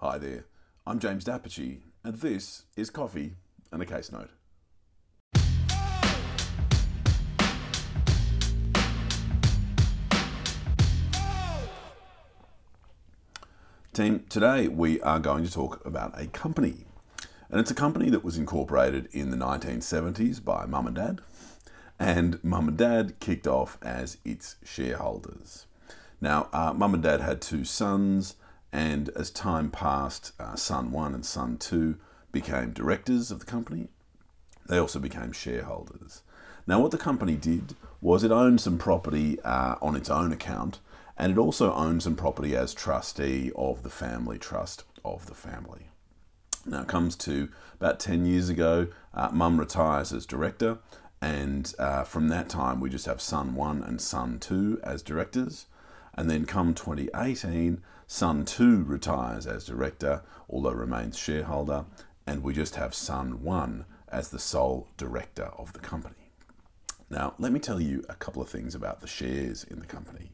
Hi there, I'm James D'Apice, and this is Coffee and a Case Note. Team, today we are going to talk about a company. And it's a company that was incorporated in the 1970s by mum and dad. And mum and dad kicked off as its shareholders. Now, uh, mum and dad had two sons, and as time passed, uh, son one and son two became directors of the company. They also became shareholders. Now, what the company did was it owned some property uh, on its own account, and it also owned some property as trustee of the family trust of the family. Now, it comes to about 10 years ago, uh, mum retires as director, and uh, from that time, we just have son one and son two as directors. And then come 2018, son two retires as director, although remains shareholder, and we just have son one as the sole director of the company. Now, let me tell you a couple of things about the shares in the company.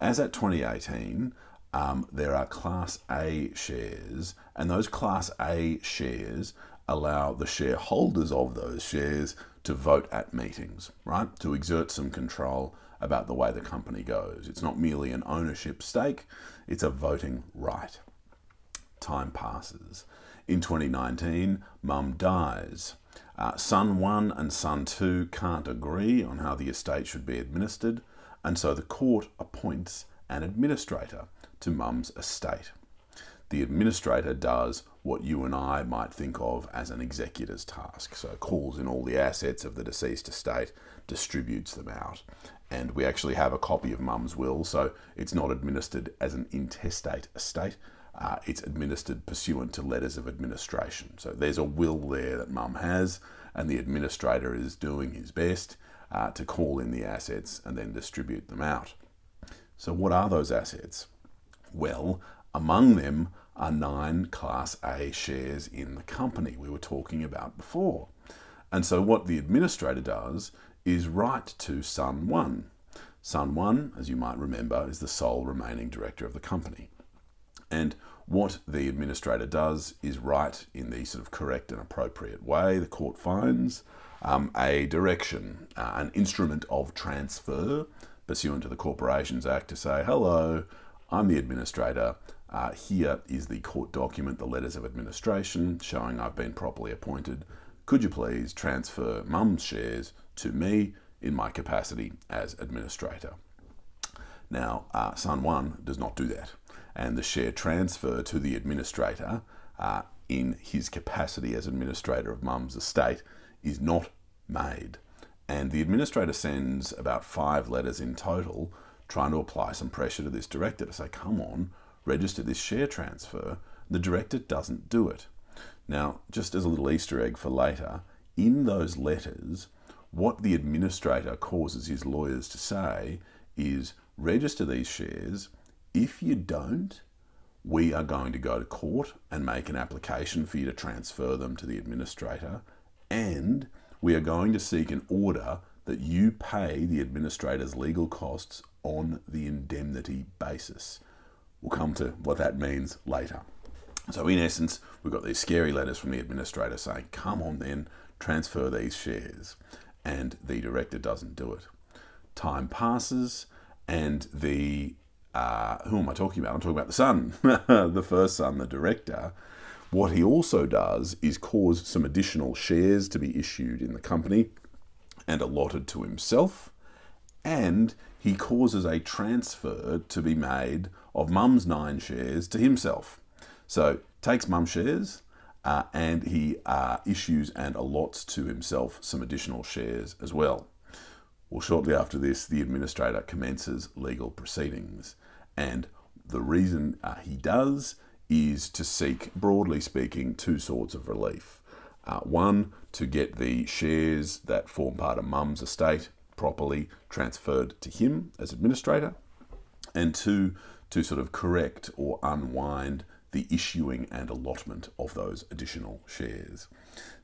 As at 2018, um, there are Class A shares, and those Class A shares allow the shareholders of those shares to vote at meetings, right? To exert some control about the way the company goes. It's not merely an ownership stake, it's a voting right. Time passes. In 2019, mum dies. Uh, son 1 and son 2 can't agree on how the estate should be administered, and so the court appoints an administrator to mum's estate. The administrator does what you and I might think of as an executor's task. So calls in all the assets of the deceased estate, distributes them out, and we actually have a copy of Mum's will, so it's not administered as an intestate estate. Uh, it's administered pursuant to letters of administration. So there's a will there that Mum has, and the administrator is doing his best uh, to call in the assets and then distribute them out. So, what are those assets? Well, among them are nine Class A shares in the company we were talking about before. And so, what the administrator does is write to Son 1. Son 1, as you might remember, is the sole remaining director of the company. And what the administrator does is write in the sort of correct and appropriate way, the court finds, um, a direction, uh, an instrument of transfer pursuant to the Corporations Act to say, hello, I'm the administrator. Uh, here is the court document, the letters of administration showing I've been properly appointed. Could you please transfer mum's shares to me in my capacity as administrator. Now, uh, Son 1 does not do that, and the share transfer to the administrator uh, in his capacity as administrator of Mum's estate is not made. And the administrator sends about five letters in total trying to apply some pressure to this director to say, come on, register this share transfer. The director doesn't do it. Now, just as a little Easter egg for later, in those letters, what the administrator causes his lawyers to say is register these shares. If you don't, we are going to go to court and make an application for you to transfer them to the administrator, and we are going to seek an order that you pay the administrator's legal costs on the indemnity basis. We'll come to what that means later. So, in essence, we've got these scary letters from the administrator saying, come on then, transfer these shares and the director doesn't do it. Time passes, and the uh, who am I talking about? I'm talking about the son, the first son, the director. What he also does is cause some additional shares to be issued in the company and allotted to himself, and he causes a transfer to be made of mum's nine shares to himself. So takes mum shares, uh, and he uh, issues and allots to himself some additional shares as well. Well, shortly after this, the administrator commences legal proceedings, and the reason uh, he does is to seek, broadly speaking, two sorts of relief. Uh, one, to get the shares that form part of mum's estate properly transferred to him as administrator, and two, to sort of correct or unwind the issuing and allotment of those additional shares.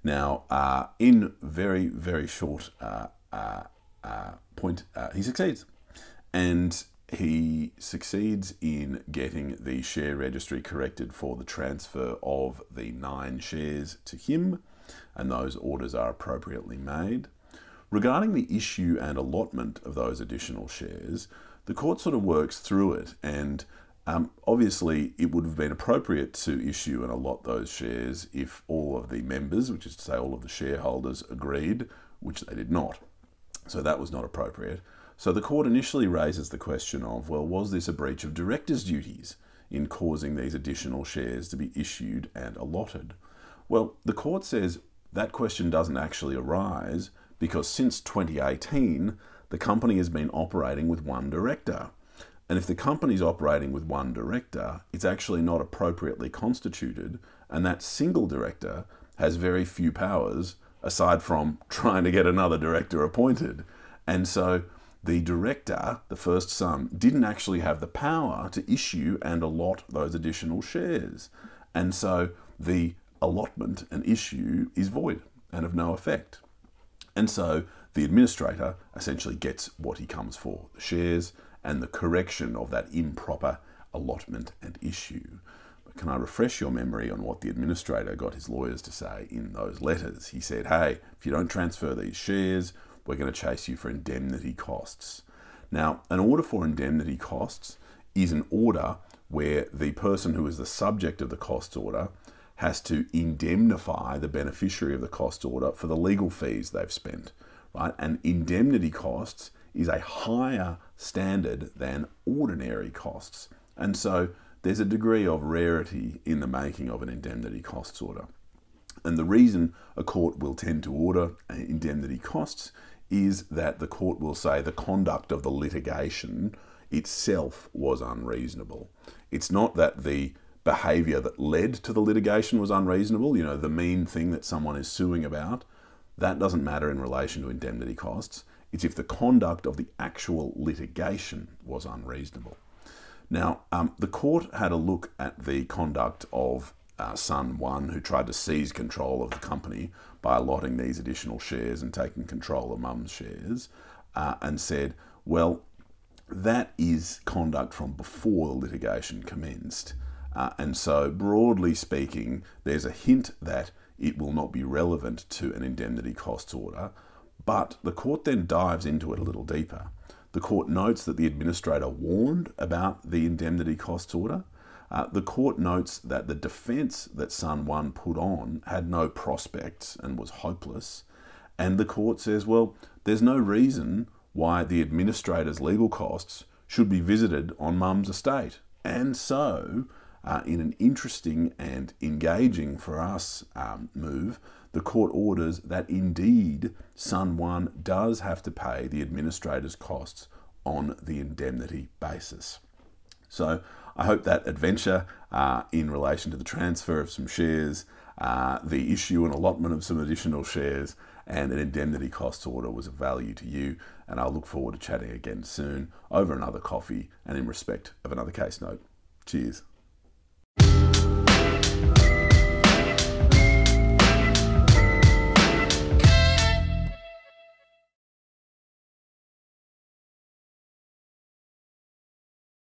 Now, uh, in very, very short uh, uh, uh point, uh, he succeeds. And he succeeds in getting the share registry corrected for the transfer of the nine shares to him, and those orders are appropriately made. Regarding the issue and allotment of those additional shares, the court sort of works through it, and um, obviously it would have been appropriate to issue and allot those shares if all of the members, which is to say all of the shareholders, agreed, which they did not. So that was not appropriate. So the court initially raises the question of, well, was this a breach of directors' duties in causing these additional shares to be issued and allotted? Well, the court says that question doesn't actually arise because since 2018, the company has been operating with one director. And if the company's operating with one director, it's actually not appropriately constituted, and that single director has very few powers aside from trying to get another director appointed. And so the director, the first son, didn't actually have the power to issue and allot those additional shares. And so the allotment and issue is void and of no effect. And so the administrator essentially gets what he comes for the shares and the correction of that improper allotment and issue. But can I refresh your memory on what the administrator got his lawyers to say in those letters? He said, hey, if you don't transfer these shares, we're going to chase you for indemnity costs. Now, an order for indemnity costs is an order where the person who is the subject of the costs order has to indemnify the beneficiary of the cost order for the legal fees they've spent, right? And indemnity costs is a higher standard than ordinary costs. And so there's a degree of rarity in the making of an indemnity costs order. And the reason a court will tend to order uh, indemnity costs is that the court will say the conduct of the litigation itself was unreasonable. It's not that the behaviour that led to the litigation was unreasonable, you know, the mean thing that someone is suing about. That doesn't matter in relation to indemnity costs. It's if the conduct of the actual litigation was unreasonable. Now, um, the court had a look at the conduct of uh, son one who tried to seize control of the company by allotting these additional shares and taking control of mum's shares, uh, and said, well, that is conduct from before the litigation commenced. Uh, and so, broadly speaking, there's a hint that it will not be relevant to an indemnity costs order. But the court then dives into it a little deeper. The court notes that the administrator warned about the indemnity costs order uh, the court notes that the defence that Son 1 put on had no prospects and was hopeless. And the court says, well, there's no reason why the administrator's legal costs should be visited on mum's estate. And so, uh, in an interesting and engaging for us um, move, the court orders that indeed Son 1 does have to pay the administrator's costs on the indemnity basis. So I hope that adventure uh, in relation to the transfer of some shares, uh, the issue and allotment of some additional shares, and an indemnity costs order was of value to you. And I'll look forward to chatting again soon over another coffee and in respect of another case note. Cheers.